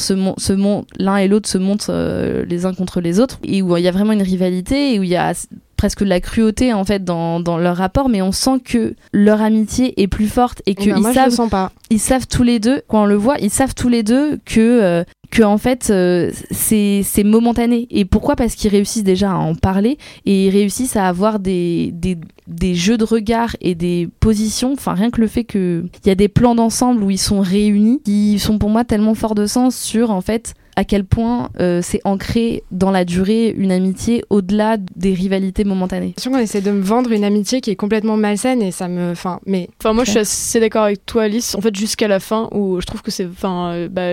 et l'autre se montent euh, les uns contre les autres et où il y a vraiment une rivalité et où il y a presque de la cruauté en fait dans, dans, leur rapport mais on sent que leur amitié est plus forte et qu'ils savent pas. ils savent tous les deux quand on le voit ils savent tous les deux que euh, que en fait euh, c'est momentané. Et pourquoi? Parce qu'ils réussissent déjà à en parler et ils réussissent à avoir des, des, des jeux de regard et des positions. Enfin rien que le fait que il y a des plans d'ensemble où ils sont réunis qui sont pour moi tellement forts de sens sur en fait à quel point euh, c'est ancré dans la durée une amitié au-delà des rivalités momentanées. J'ai qu'on essaie de me vendre une amitié qui est complètement malsaine et ça me. Enfin, mais. Enfin, moi, je suis assez d'accord avec toi, Alice. En fait, jusqu'à la fin, où je trouve que c'est. Enfin, euh, bah,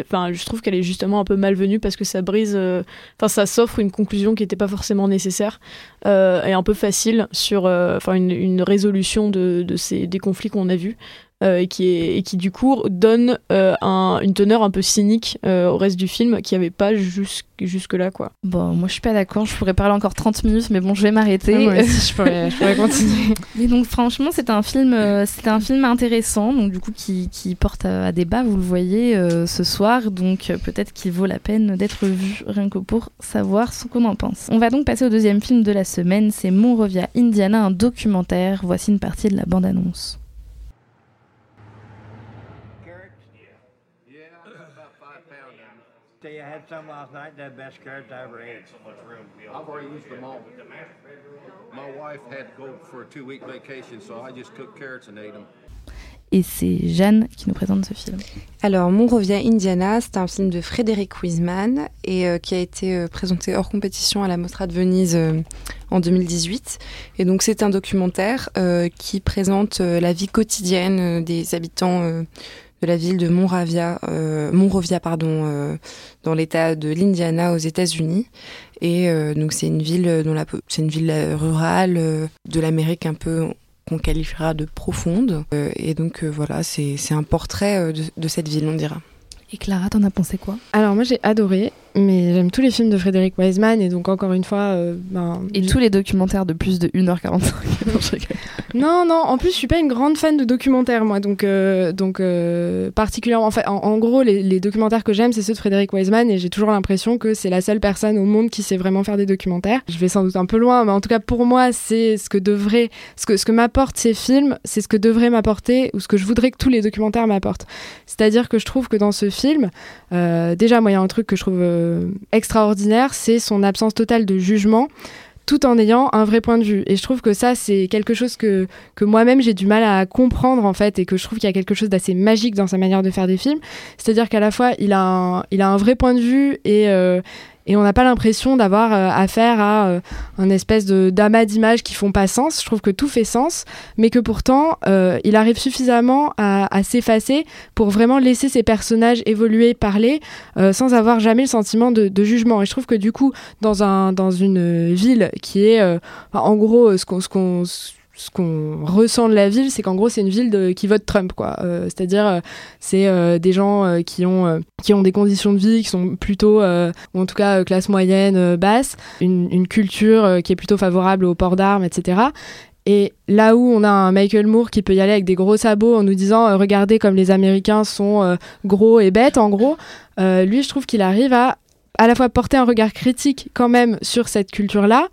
enfin, je trouve qu'elle est justement un peu malvenue parce que ça brise. Euh, enfin, ça s'offre une conclusion qui n'était pas forcément nécessaire et un peu facile sur. Enfin, une, une, résolution de, de ces, des conflits qu'on a vus. Euh, et, qui est, et qui du coup donne euh, un, une teneur un peu cynique euh, au reste du film qui avait pas jusque, jusque là quoi. Bon, moi je suis pas d'accord, je pourrais parler encore 30 minutes mais bon, je vais m'arrêter. Ah, je, pourrais, je pourrais continuer. mais donc franchement, c'est un film un film intéressant donc du coup qui, qui porte à, débat, vous le voyez ce soir, donc peut-être qu'il vaut la peine d'être vu rien que pour savoir ce qu'on en pense. On va donc passer au deuxième film de la semaine, c'est Monrovia Indiana, un documentaire. Voici une partie de la bande-annonce. Tell you, I had some last night. They're the best carrots I ever ate. I've already used them all. My wife had to go for a two-week vacation, so I just cooked carrots and ate them. Et c'est Jeanne qui nous présente ce film. Alors, Monrovia, Indiana, c'est un film de Frédéric Wiseman et euh, qui a été euh, présenté hors compétition à la Mostra de Venise euh, en 2018. Et donc, c'est un documentaire euh, qui présente euh, la vie quotidienne des habitants de la ville de Monrovia, euh, Monrovia pardon, euh, dans l'État de l'Indiana aux États-Unis. Et euh, donc c'est une ville dont la, c'est une ville rurale de l'Amérique un peu qu'on qualifiera de profonde. et donc voilà, c'est, c'est un portrait de, de cette ville, on dira. Et Clara, t'en as pensé quoi? Alors moi j'ai adoré, mais j'aime tous les films de Frédéric Wiseman et donc encore une fois... Euh, ben, et tous les documentaires de plus de 1h45 Non, non, en plus je suis pas une grande fan de documentaires moi, donc, euh, donc euh, particulièrement... En, fait, en, gros, les, documentaires que j'aime c'est ceux de Frédéric Wiseman et j'ai toujours l'impression que c'est la seule personne au monde qui sait vraiment faire des documentaires. Je vais sans doute un peu loin, mais en tout cas pour moi c'est ce que devrait... Ce que, ce que m'apportent ces films, c'est ce que devrait m'apporter ou ce que je voudrais que tous les documentaires m'apportent. C'est-à-dire que je trouve que dans ce film, film. Déjà, moi, il y a un truc que je trouve extraordinaire, c'est son absence totale de jugement tout en ayant un vrai point de vue. Et je trouve que ça, c'est quelque chose que, que moi-même j'ai du mal à comprendre en fait, et que je trouve qu'il y a quelque chose d'assez magique dans sa manière de faire des films. C'est-à-dire qu'à la fois, il a un, il a un vrai point de vue et, euh, et on n'a pas l'impression d'avoir euh, affaire à euh, un espèce de d'amas d'images qui font pas sens. Je trouve que tout fait sens, mais que pourtant euh, il arrive suffisamment à, s'effacer pour vraiment laisser ses personnages évoluer, parler, sans avoir jamais le sentiment de, jugement. Et je trouve que du coup, dans un dans une ville qui est en gros ce qu'on ce qu'on ressent de la ville, c'est qu'en gros, c'est une ville de, qui vote Trump, quoi. Euh, c'est-à-dire, euh, c'est euh, des gens qui, ont, qui ont des conditions de vie qui sont plutôt, ou en tout cas, classe moyenne, basse, une, une culture qui est plutôt favorable au port d'armes, etc. Et là où on a un Michael Moore qui peut y aller avec des gros sabots en nous disant regardez comme les Américains sont gros et bêtes, en gros, lui, je trouve qu'il arrive à à la fois porter un regard critique quand même sur cette culture-là,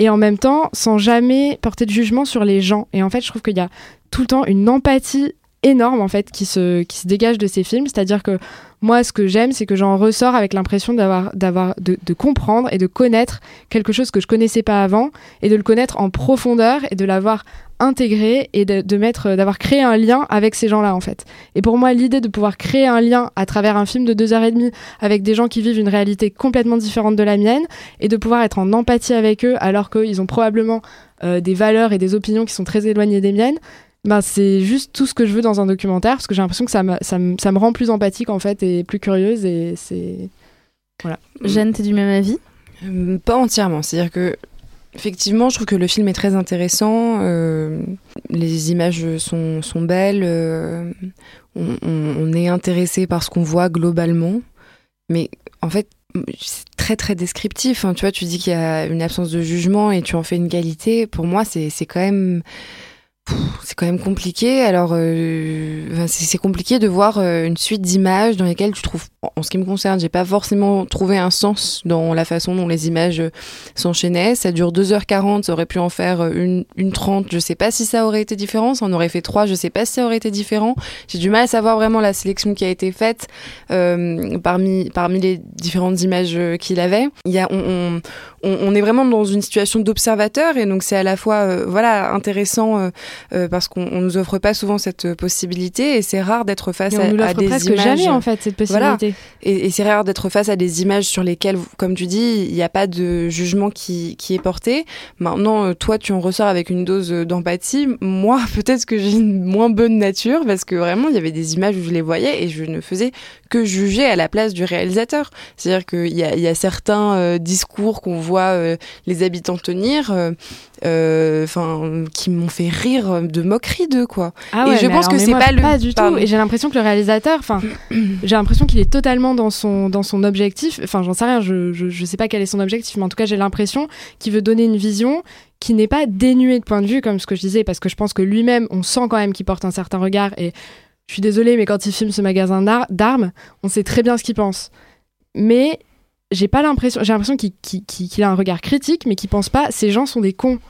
et en même temps sans jamais porter de jugement sur les gens. Et en fait, je trouve qu'il y a tout le temps une empathie énorme en fait qui se, qui se dégage de ces films. C'est-à-dire que moi, ce que j'aime, c'est que j'en ressors avec l'impression d'avoir, d'avoir, de, comprendre et de connaître quelque chose que je connaissais pas avant et de le connaître en profondeur et de l'avoir intégré et de, mettre, d'avoir créé un lien avec ces gens-là en fait. Et pour moi, l'idée de pouvoir créer un lien à travers un film de deux heures et demie avec des gens qui vivent une réalité complètement différente de la mienne et de pouvoir être en empathie avec eux alors qu'ils ont probablement euh, des valeurs et des opinions qui sont très éloignées des miennes, ben, c'est juste tout ce que je veux dans un documentaire parce que j'ai l'impression que ça me, ça, me, ça me rend plus empathique en fait et plus curieuse et c'est voilà. Jeanne, t'es du même avis? Euh, Pas entièrement, c'est-à-dire que effectivement, je trouve que le film est très intéressant. Euh, les images sont, sont belles. Euh, on, on, est intéressé par ce qu'on voit globalement, mais en fait, c'est très très descriptif. Hein. Tu vois, tu dis qu'il y a une absence de jugement et tu en fais une qualité. Pour moi, c'est quand même c'est quand même compliqué. Alors, euh, c'est compliqué de voir euh, une suite d'images dans lesquelles tu trouves, en ce qui me concerne, j'ai pas forcément trouvé un sens dans la façon dont les images euh, s'enchaînaient. Ça dure 2h40, ça aurait pu en faire une, une 30. Je sais pas si ça aurait été différent. Ça en aurait fait 3, je sais pas si ça aurait été différent. J'ai du mal à savoir vraiment la sélection qui a été faite parmi, parmi les différentes images qu'il avait. Il y a, on, on, on, est vraiment dans une situation d'observateur et donc c'est à la fois voilà intéressant euh, parce qu'on nous offre pas souvent cette possibilité et c'est rare d'être face à, à, des presque images. jamais en fait cette possibilité. Et, et c'est rare d'être face à des images sur lesquelles, comme tu dis, il n'y a pas de jugement qui, qui est porté. Maintenant, euh, toi, tu en ressors avec une dose d'empathie. Moi, peut-être que j'ai une moins bonne nature parce que vraiment, il y avait des images où je les voyais et je ne faisais que juger à la place du réalisateur. C'est-à-dire qu'il y a, y a certains euh, discours qu'on voit les habitants tenir, enfin, qui m'ont fait rire euh, de moquerie d'eux, quoi. Ah et je pense que c'est pas le. Pas du tout. Et j'ai l'impression que le réalisateur, enfin, j'ai l'impression qu'il est totalement dans son, dans son objectif. Enfin, j'en sais rien, je, je, je sais pas quel est son objectif, mais en tout cas, j'ai l'impression qu'il veut donner une vision qui n'est pas dénuée de point de vue, comme ce que je disais, parce que je pense que lui-même, on sent quand même qu'il porte un certain regard. Et je suis désolée, mais quand il filme ce magasin d'armes, on sait très bien ce qu'il pense. Mais j'ai pas l'impression, j'ai l'impression qu'il a un regard critique, mais qu'il pense pas, ces gens sont des cons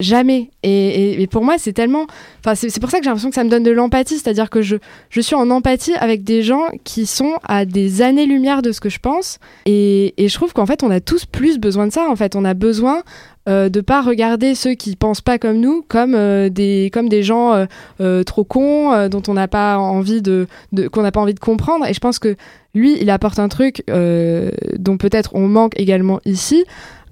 jamais. Et, pour moi, c'est tellement. Enfin, c'est pour ça que j'ai l'impression que ça me donne de l'empathie. C'est-à-dire que je, je suis en empathie avec des gens qui sont à des années-lumière de ce que je pense. Et, je trouve qu'en fait, on a tous plus besoin de ça. En fait, on a besoin euh, de pas regarder ceux qui pensent pas comme nous comme euh, des comme des gens euh, euh, trop cons dont on n'a pas envie de, qu'on n'a pas envie de comprendre et je pense que lui il apporte un truc dont peut-être on manque également ici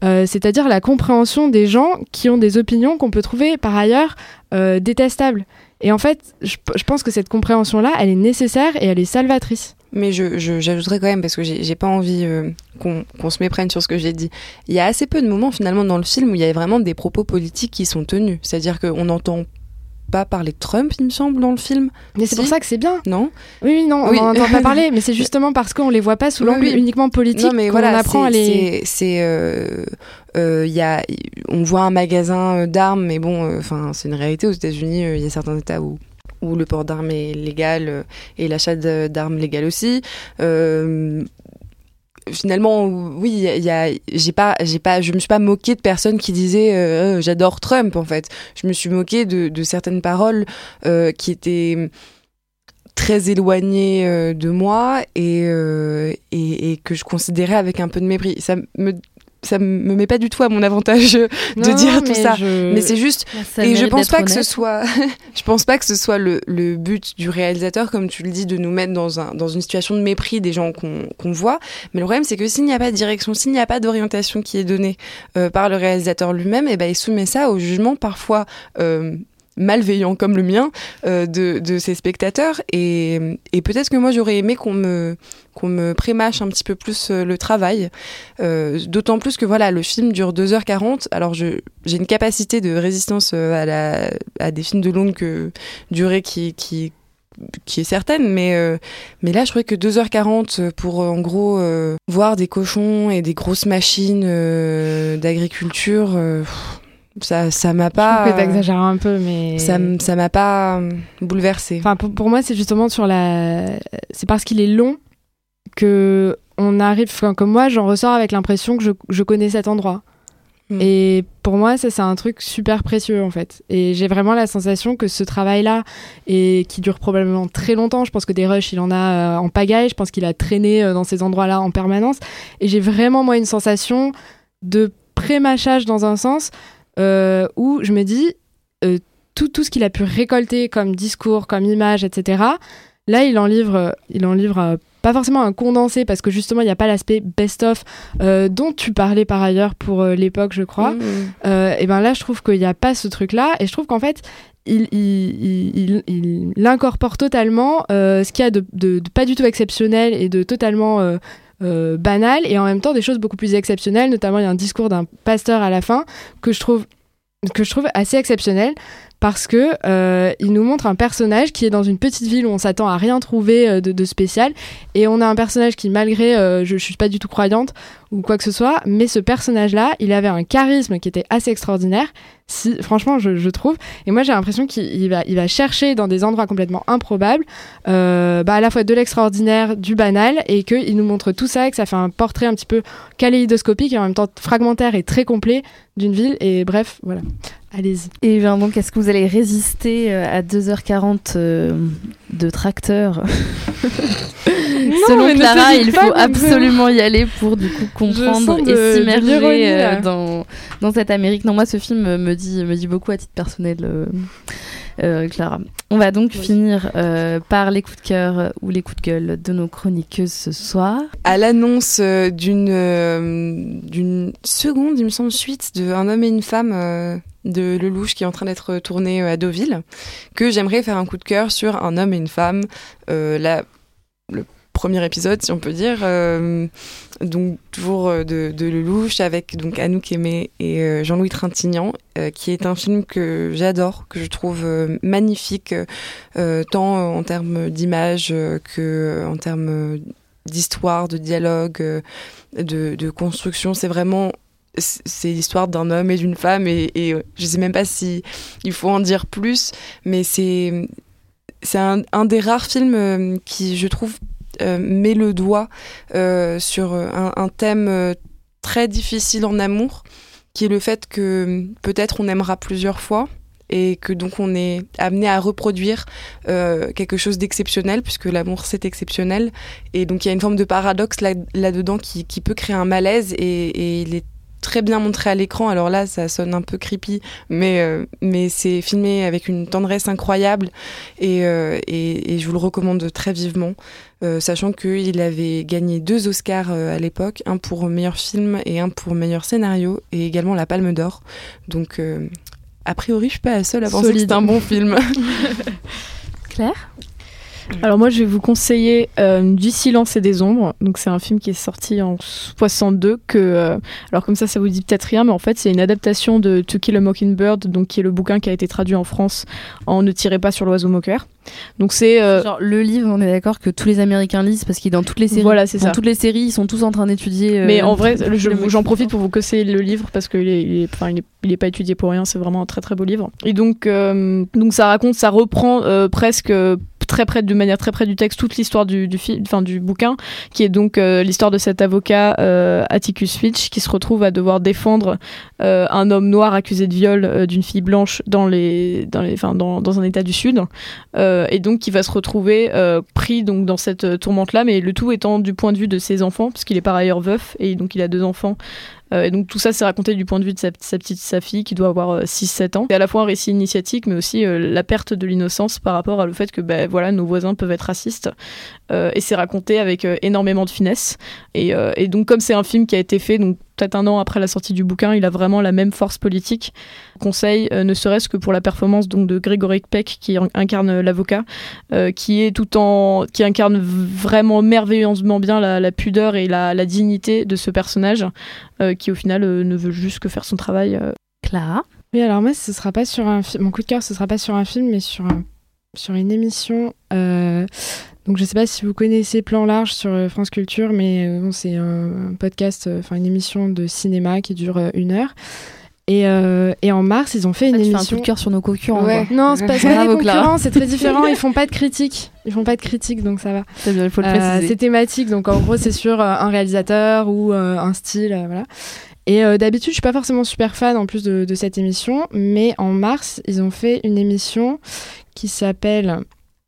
c'est-à-dire la compréhension des gens qui ont des opinions qu'on peut trouver par ailleurs détestables. Et en fait, je, je pense que cette compréhension-là, elle est nécessaire et elle est salvatrice. Mais je, je- j'ajouterais quand même, parce que j'ai, pas envie euh, qu'on, se méprenne sur ce que j'ai dit. Il y a assez peu de moments finalement dans le film où il y a vraiment des propos politiques qui sont tenus. C'est-à-dire qu'on n'entend pas parler de Trump, il me semble, dans le film. Mais c'est pour ça que c'est bien. Non Oui, oui, non, Oui. on n'en entend pas parler, mais c'est justement parce qu'on les voit pas sous l'angle oui. uniquement politique Non, mais voilà, apprend à les. c'est, euh, euh, y a, on voit un magasin euh, d'armes, mais bon, euh, c'est une réalité aux États-Unis. Il y a certains États où où le port d'armes est légal euh, et l'achat d'armes légal aussi. Euh, finalement, oui, y j'ai pas, j'ai pas, je me suis pas moquée de personnes qui disaient euh, Euh, j'adore Trump en fait. Je me suis moquée de, certaines paroles qui étaient très éloignées de moi et, et, et que je considérais avec un peu de mépris. Ça me ça me met pas du tout à mon avantage de Non, dire tout ça. je- Mais c'est juste Ça et je pense pas que ce soit, je pense pas que ce soit le, le but du réalisateur, comme tu le dis, de nous mettre dans, un, dans une situation de mépris des gens qu'on qu'on voit. Mais le problème, c'est que s'il n'y a pas de direction, s'il n'y a pas d'orientation qui est donnée euh, par le réalisateur lui-même, et ben il soumet ça au jugement parfois euh, malveillant comme le mien euh, de, de ses spectateurs. Et, et peut-être que moi, j'aurais aimé qu'on me qu'on me prémâche un petit peu plus euh, le travail. Euh, D'autant plus que voilà, le film dure 2h40. Alors j'ai une capacité de résistance à, la, à des films de longue durée qui, qui, qui est certaine, mais, mais là je trouvais que 2h40 pour en gros voir des cochons et des grosses machines d'agriculture, ça ça m'a Je pas... trouve que un peu, mais. ça m- ça m'a pas euh, bouleversée. Enfin, pour, pour moi, c'est justement sur la. C'est parce qu'il est long que on arrive. Enfin, comme moi, j'en ressors avec l'impression que je, je connais cet endroit. Mm. Et pour moi, ça, c'est un truc super précieux, en fait. Et j'ai vraiment la sensation que ce travail-là, et qui dure probablement très longtemps, je pense que des rushs, il en a euh, en pagaille, je pense qu'il a traîné euh, dans ces endroits-là en permanence. Et j'ai vraiment, moi, une sensation de pré-mâchage dans un sens euh, où je me dis, euh, tout, tout ce qu'il a pu récolter comme discours, comme image, etc. Là, il en livre, il en livre euh, pas forcément un condensé parce que justement, il n'y a pas l'aspect best-of euh, dont tu parlais par ailleurs pour l'époque, je crois. Mm. Euh, et ben là, je trouve qu'il n'y a pas ce truc-là et je trouve qu'en fait, il, il, il, il- il incorpore totalement euh, ce qu'il y a de, de- de pas du tout exceptionnel et de totalement euh, euh, banal et en même temps des choses beaucoup plus exceptionnelles. Notamment, il y a un discours d'un pasteur à la fin que je trouve assez exceptionnel parce que euh, il nous montre un personnage qui est dans une petite ville où on s'attend à rien trouver euh, de, de spécial et on a un personnage qui malgré euh, je, je suis pas du tout croyante ou quoi que ce soit mais ce personnage là il avait un charisme qui était assez extraordinaire. Si franchement je, je trouve. Et moi j'ai l'impression qu'il il va il va chercher dans des endroits complètement improbables euh, bah, à la fois de l'extraordinaire du banal et qu'il nous montre tout ça et que ça fait un portrait un petit peu kaléidoscopique et en même temps fragmentaire et très complet d'une ville. Et bref voilà. Allez-y. Et bien donc, est-ce que vous allez résister euh, à 2h40 euh, de tracteur? Selon Clara, il faut absolument y aller pour du coup comprendre et s'immerger euh, dans, dans cette Amérique. Non, moi, ce film me dit, me dit beaucoup à titre personnel, euh, euh, Clara. On va donc finir euh, par les coups de cœur ou les coups de gueule de nos chroniqueuses ce soir. à l'annonce d'une d'une seconde, il me semble, suite de Un homme et une femme de Lelouch qui est en train d'être tourné à Deauville, que j'aimerais faire un coup de cœur sur Un homme et une femme. Euh, là, le premier épisode, si on peut dire. euh, donc toujours euh, de, de Lelouch avec donc Anouk Aimé et euh, Jean-Louis Trintignant, qui est un film que j'adore, que je trouve magnifique, tant en termes d'image que en termes d'histoire, de dialogue, de, construction. C'est vraiment c'est l'histoire d'un homme et d'une femme et, et je sais même pas si il faut en dire plus, mais c'est c'est un, des rares films qui, je trouve, met le doigt euh, sur un, un thème euh, très difficile en amour, qui est le fait que euh, peut-être on aimera plusieurs fois et que donc on est amené à reproduire euh, quelque chose d'exceptionnel puisque l'amour c'est exceptionnel. Et donc il y a une forme de paradoxe là, là-dedans qui, qui peut créer un malaise et, et il est très bien montré à l'écran. Alors là, ça sonne un peu creepy, mais, euh, mais c'est filmé avec une tendresse incroyable et, euh, et, et, je vous le recommande très vivement, euh, sachant qu'il avait gagné deux Oscars à l'époque, un pour meilleur film et un pour meilleur scénario, et également la Palme d'Or. Donc, a priori, je suis pas la seule à penser que c'est un bon film. Claire? Alors moi je vais vous conseiller euh, Du silence et des ombres. Donc c'est un film qui est sorti en 62 que euh, alors comme ça ça vous dit peut-être rien mais en fait c'est une adaptation de To Kill a Mockingbird donc qui est le bouquin qui a été traduit en France en Ne tirez pas sur l'oiseau moqueur. Donc c'est euh, genre le livre on est d'accord que tous les Américains lisent parce qu'il est dans toutes les séries. Voilà c'est ça. Dans toutes les séries ils sont tous en train d'étudier. mais en vrai j'en profite pour vous conseiller le livre parce qu'il est, il est, enfin, il est, il est pas étudié pour rien c'est vraiment un très très beau livre. Et donc donc ça raconte ça reprend presque très près, de manière très près du texte, toute l'histoire du, du, bouquin, qui est donc euh, l'histoire de cet avocat euh, Atticus Fitch qui se retrouve à devoir défendre euh, un homme noir accusé de viol d'une fille blanche dans les, dans les, dans, dans un état du sud, et donc qui va se retrouver pris donc dans cette tourmente là, mais le tout étant du point de vue de ses enfants, parce qu'il est par ailleurs veuf et donc il a deux enfants et donc tout ça, c'est raconté du point de vue de sa, petite, sa fille qui doit avoir 6-7 euh, ans. C'est à la fois un récit initiatique, mais aussi euh, la perte de l'innocence par rapport à le fait que ben, voilà, nos voisins peuvent être racistes. et c'est raconté avec énormément de finesse. Et, et donc comme c'est un film qui a été fait donc peut-être un an après la sortie du bouquin, il a vraiment la même force politique. Conseil, euh, ne serait-ce que pour la performance donc de Grégory Peck qui incarne l'avocat, euh, qui est tout en, qui incarne vraiment merveilleusement bien la, pudeur et la, dignité de ce personnage, euh, qui au final ne veut juste que faire son travail. Clara? Oui, alors moi, ce sera pas sur un mon coup de cœur, ce sera pas sur un film, mais sur sur une émission donc je sais pas si vous connaissez Plan Large sur euh, France Culture, mais euh, bon, c'est un podcast, euh, enfin une émission de cinéma qui dure une heure. Et, et, en mars, ils ont fait une ah, tu émission. Fais un coup de cœur sur nos concurrents. Ouais. Non, c'est pas, des concurrents, c'est très différent. Ils font pas de critiques. Ils font pas de critiques, donc ça va. C'est bien, il faut le préciser. c'est thématique, donc en gros, c'est sur un réalisateur ou un style, voilà. Et d'habitude, je suis pas forcément super fan en plus de, de, cette émission, mais en mars, ils ont fait une émission qui s'appelle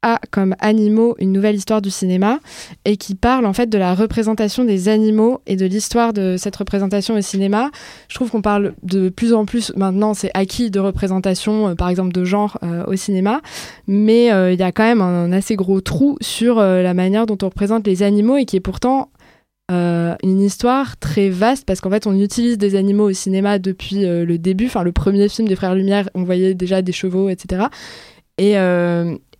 a comme animaux une nouvelle histoire du cinéma et qui parle en fait de la représentation des animaux et de l'histoire de cette représentation au cinéma. Je trouve qu'on parle de plus en plus maintenant, c'est acquis de représentation, euh, par exemple de genre euh, au cinéma, mais euh, il y a quand même un, assez gros trou sur la manière dont on représente les animaux et qui est pourtant une histoire très vaste parce qu'en fait on utilise des animaux au cinéma depuis le début, enfin le premier film des Frères Lumière, on voyait déjà des chevaux, etc. Et,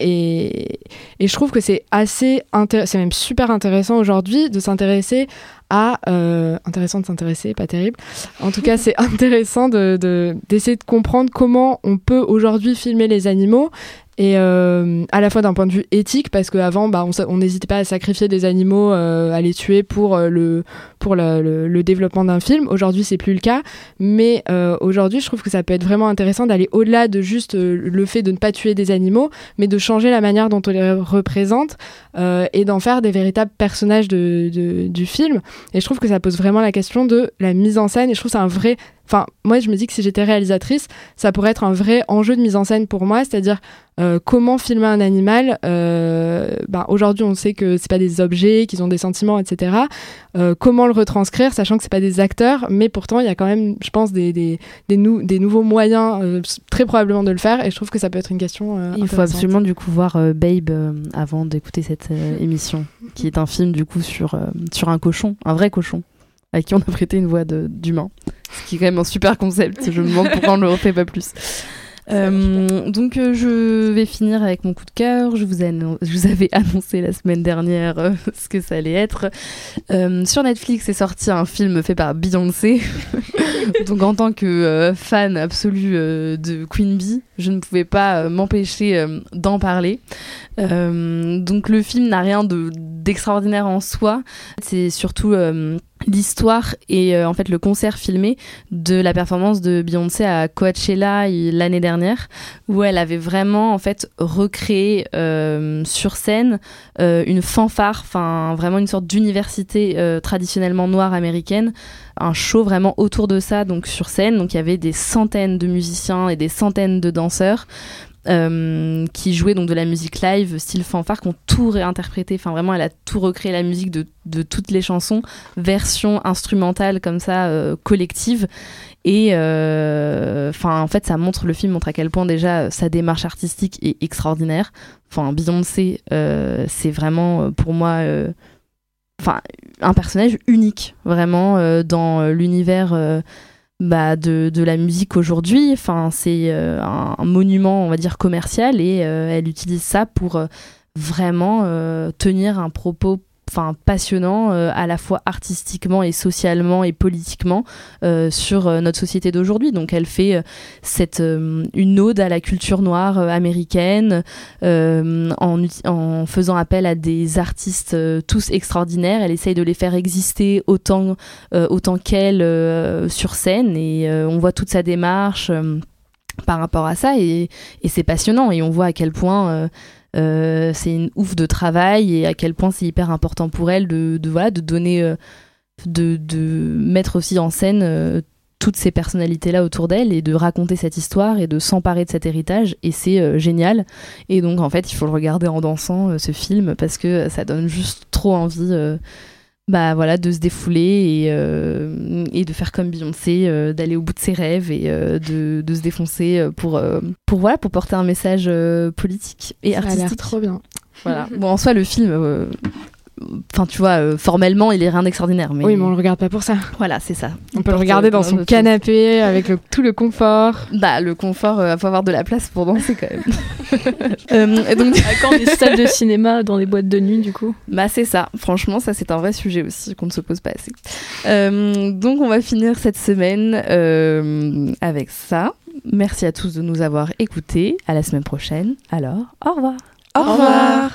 et, et je trouve que c'est assez c'est même super intéressant aujourd'hui de s'intéresser à euh, intéressant de s'intéresser, pas terrible. En tout cas, c'est intéressant de d'essayer de, comprendre comment on peut aujourd'hui filmer les animaux et euh, à la fois d'un point de vue éthique parce qu'avant bah, on n'hésitait pas à sacrifier des animaux euh, à les tuer pour le pour le, le, développement d'un film aujourd'hui c'est plus le cas mais aujourd'hui je trouve que ça peut être vraiment intéressant d'aller au-delà de juste le fait de ne pas tuer des animaux mais de changer la manière dont on les représente et d'en faire des véritables personnages de, du film. Et je trouve que ça pose vraiment la question de la mise en scène et je trouve c'est un vrai Enfin, moi, je me dis que si j'étais réalisatrice, ça pourrait être un vrai enjeu de mise en scène pour moi, c'est-à-dire euh, comment filmer un animal. Euh, bah, Aujourd'hui, on sait que c'est pas des objets, qu'ils ont des sentiments, etc. Euh, comment le retranscrire, sachant que c'est pas des acteurs, mais pourtant, il y a quand même, je pense, des, des, des, des nouveaux moyens, très probablement, de le faire, et je trouve que ça peut être une question. Il faut absolument du coup voir Babe avant d'écouter cette émission, qui est un film du coup sur, sur un cochon, un vrai cochon à qui on a prêté une voix d'humain. Ce qui est quand même un super concept. Je me demande pourquoi on ne le refait pas plus. Euh, donc euh, je vais finir avec mon coup de cœur. Je vous, je vous avais annoncé la semaine dernière euh, ce que ça allait être. sur Netflix est sorti un film fait par Beyoncé. donc en tant que fan absolu de Queen Bee, je ne pouvais pas m'empêcher d'en parler. donc le film n'a rien d'extraordinaire en soi. C'est surtout l'histoire et euh, en fait le concert filmé de la performance de Beyoncé à Coachella l'année dernière où elle avait vraiment en fait recréé euh, sur scène euh, une fanfare enfin vraiment une sorte d'université traditionnellement noire américaine un show vraiment autour de ça donc sur scène. Donc il y avait des centaines de musiciens et des centaines de danseurs euh, qui jouaient donc de la musique live, style fanfare, qui ont tout réinterprété. Enfin, vraiment, elle a tout recréé la musique de, toutes les chansons, version instrumentale comme ça, euh, collective. Et enfin, en fait, ça montre le film montre à quel point déjà sa démarche artistique est extraordinaire. Enfin, Beyoncé, c'est vraiment pour moi enfin un personnage unique vraiment euh, dans euh, l'univers euh, bah, de, de, la musique aujourd'hui. Enfin, c'est un, un, monument, on va dire, commercial et elle utilise ça pour vraiment tenir un propos enfin passionnant euh, à la fois artistiquement et socialement et politiquement euh, sur euh, notre société d'aujourd'hui. Donc elle fait cette une ode à la culture noire américaine en, en, faisant appel à des artistes tous extraordinaires. Elle essaye de les faire exister autant autant qu'elle sur scène et on voit toute sa démarche par rapport à ça et, et c'est passionnant et on voit à quel point euh, c'est une ouf de travail et à quel point c'est hyper important pour elle de, voilà, de donner, euh, de, mettre aussi en scène euh, toutes ces personnalités-là autour d'elle et de raconter cette histoire et de s'emparer de cet héritage. Et c'est génial. Et donc, en fait, il faut le regarder en dansant, ce film, parce que ça donne juste trop envie bah voilà de se défouler et, euh, et de faire comme Beyoncé euh, d'aller au bout de ses rêves et euh, de, de, se défoncer pour pour voilà pour porter un message politique et Ça artistique a l'air trop bien. Voilà. Bon en soi le film Enfin, tu vois, euh, formellement, il est rien d'extraordinaire. Mais... Oui, mais on le regarde pas pour ça. Voilà, c'est ça. On, peut le regarder dans son canapé avec le, tout le confort. Bah, le confort, il faut avoir de la place pour danser quand même. euh, donc, à quand des salles de cinéma dans des boîtes de nuit, du coup Bah, c'est ça. Franchement, ça, c'est un vrai sujet aussi qu'on ne se pose pas assez. Euh, donc, on va finir cette semaine euh, avec ça. Merci à tous de nous avoir écoutés. À la semaine prochaine. Alors, au revoir. Au revoir. Au revoir.